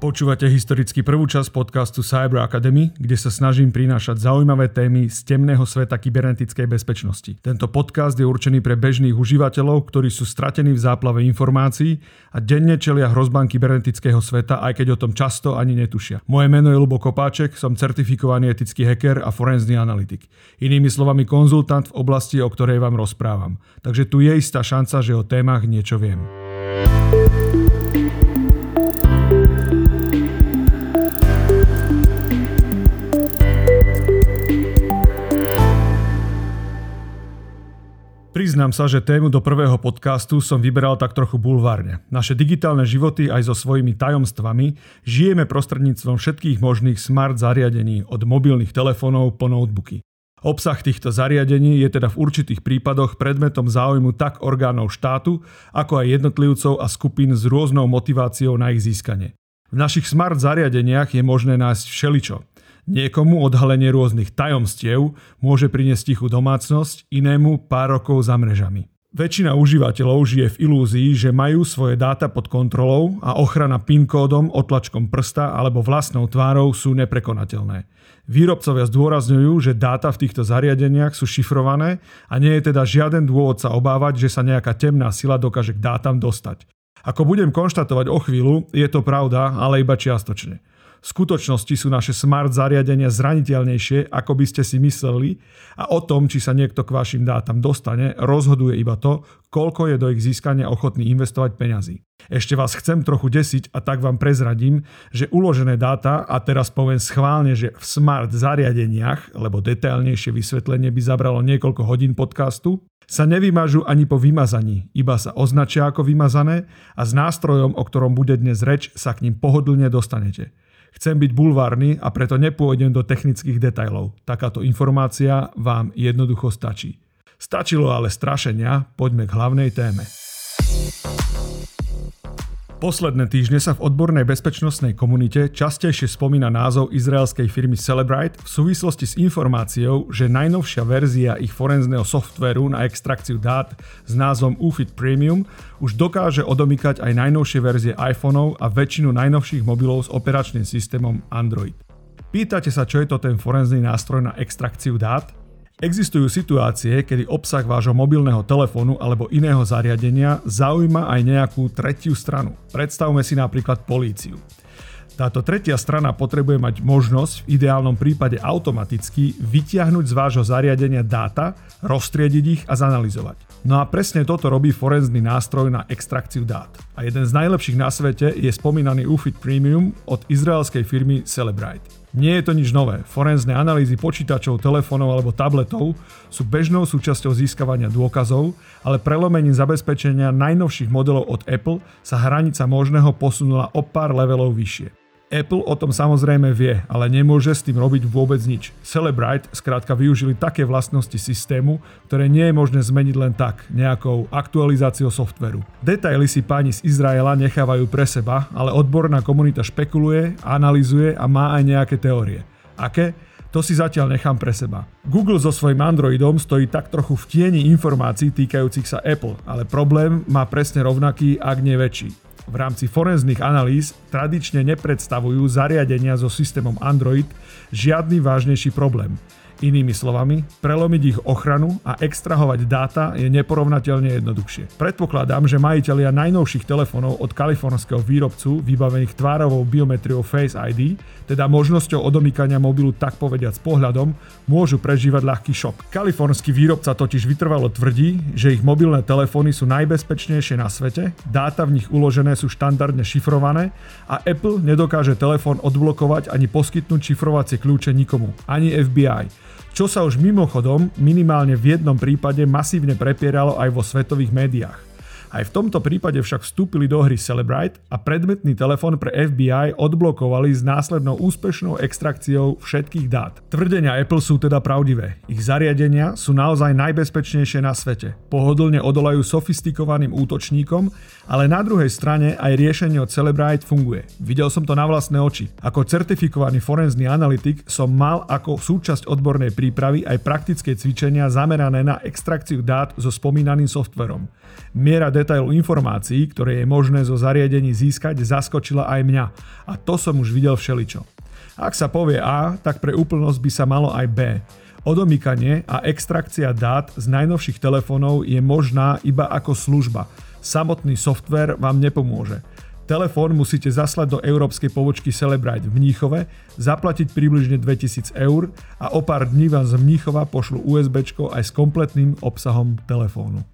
Počúvate historicky prvú časť podcastu Cyber Academy, kde sa snažím prinášať zaujímavé témy z temného sveta kybernetickej bezpečnosti. Tento podcast je určený pre bežných užívateľov, ktorí sú stratení v záplave informácií a denne čelia hrozbám kybernetického sveta, aj keď o tom často ani netušia. Moje meno je Lubo Kopáček, som certifikovaný etický hacker a forenzný analytik. Inými slovami konzultant v oblasti, o ktorej vám rozprávam. Takže tu je istá šanca, že o témach niečo viem. Priznám sa, že tému do prvého podcastu som vyberal tak trochu bulvárne. Naše digitálne životy aj so svojimi tajomstvami žijeme prostredníctvom všetkých možných smart zariadení od mobilných telefónov po notebooky. Obsah týchto zariadení je teda v určitých prípadoch predmetom záujmu tak orgánov štátu, ako aj jednotlivcov a skupín s rôznou motiváciou na ich získanie. V našich smart zariadeniach je možné nájsť všeličo. Niekomu odhalenie rôznych tajomstiev môže priniesť tichú domácnosť, inému pár rokov za mrežami. Väčšina užívateľov žije v ilúzii, že majú svoje dáta pod kontrolou a ochrana PIN kódom, otlačkom prsta alebo vlastnou tvárou sú neprekonateľné. Výrobcovia zdôrazňujú, že dáta v týchto zariadeniach sú šifrované a nie je teda žiaden dôvod sa obávať, že sa nejaká temná sila dokáže k dátam dostať. Ako budem konštatovať o chvíľu, je to pravda, ale iba čiastočne. V skutočnosti sú naše smart zariadenia zraniteľnejšie, ako by ste si mysleli a o tom, či sa niekto k vašim dátam dostane, rozhoduje iba to, koľko je do ich získania ochotný investovať peňazí. Ešte vás chcem trochu desiť a tak vám prezradím, že uložené dáta, a teraz poviem schválne, že v smart zariadeniach, lebo detailnejšie vysvetlenie by zabralo niekoľko hodín podcastu, sa nevymažu ani po vymazaní, iba sa označia ako vymazané a s nástrojom, o ktorom bude dnes reč, sa k ním pohodlne dostanete. Chcem byť bulvárny a preto nepôjdem do technických detajlov. Takáto informácia vám jednoducho stačí. Stačilo ale strašenia, poďme k hlavnej téme. Posledné týždne sa v odbornej bezpečnostnej komunite častejšie spomína názov izraelskej firmy Celebrite v súvislosti s informáciou, že najnovšia verzia ich forenzného softvéru na extrakciu dát s názvom UFIT Premium už dokáže odomykať aj najnovšie verzie iPhoneov a väčšinu najnovších mobilov s operačným systémom Android. Pýtate sa, čo je to ten forenzný nástroj na extrakciu dát? Existujú situácie, kedy obsah vášho mobilného telefónu alebo iného zariadenia zaujíma aj nejakú tretiu stranu. Predstavme si napríklad políciu. Táto tretia strana potrebuje mať možnosť v ideálnom prípade automaticky vytiahnuť z vášho zariadenia dáta, roztriediť ich a zanalizovať. No a presne toto robí forenzný nástroj na extrakciu dát. A jeden z najlepších na svete je spomínaný UFIT Premium od izraelskej firmy Celebrite. Nie je to nič nové. Forenzné analýzy počítačov, telefónov alebo tabletov sú bežnou súčasťou získavania dôkazov, ale prelomením zabezpečenia najnovších modelov od Apple sa hranica možného posunula o pár levelov vyššie. Apple o tom samozrejme vie, ale nemôže s tým robiť vôbec nič. Celebrite skrátka využili také vlastnosti systému, ktoré nie je možné zmeniť len tak, nejakou aktualizáciou softveru. Detaily si páni z Izraela nechávajú pre seba, ale odborná komunita špekuluje, analizuje a má aj nejaké teórie. Aké? To si zatiaľ nechám pre seba. Google so svojím Androidom stojí tak trochu v tieni informácií týkajúcich sa Apple, ale problém má presne rovnaký, ak nie väčší v rámci forenzných analýz tradične nepredstavujú zariadenia so systémom Android žiadny vážnejší problém. Inými slovami, prelomiť ich ochranu a extrahovať dáta je neporovnateľne jednoduchšie. Predpokladám, že majiteľia najnovších telefónov od kalifornského výrobcu vybavených tvárovou biometriou Face ID, teda možnosťou odomýkania mobilu tak povediať s pohľadom, môžu prežívať ľahký šok. Kalifornský výrobca totiž vytrvalo tvrdí, že ich mobilné telefóny sú najbezpečnejšie na svete, dáta v nich uložené sú štandardne šifrované a Apple nedokáže telefón odblokovať ani poskytnúť šifrovacie kľúče nikomu, ani FBI čo sa už mimochodom minimálne v jednom prípade masívne prepieralo aj vo svetových médiách. Aj v tomto prípade však vstúpili do hry Celebrite a predmetný telefón pre FBI odblokovali s následnou úspešnou extrakciou všetkých dát. Tvrdenia Apple sú teda pravdivé. Ich zariadenia sú naozaj najbezpečnejšie na svete. Pohodlne odolajú sofistikovaným útočníkom, ale na druhej strane aj riešenie od Celebrite funguje. Videl som to na vlastné oči. Ako certifikovaný forenzný analytik som mal ako súčasť odbornej prípravy aj praktické cvičenia zamerané na extrakciu dát so spomínaným softverom. Miera detailu informácií, ktoré je možné zo zariadení získať, zaskočila aj mňa. A to som už videl všeličo. Ak sa povie A, tak pre úplnosť by sa malo aj B. Odomýkanie a extrakcia dát z najnovších telefónov je možná iba ako služba. Samotný software vám nepomôže. Telefón musíte zaslať do európskej pobočky Celebrite v Mníchove, zaplatiť približne 2000 eur a o pár dní vám z Mníchova pošlu USB aj s kompletným obsahom telefónu.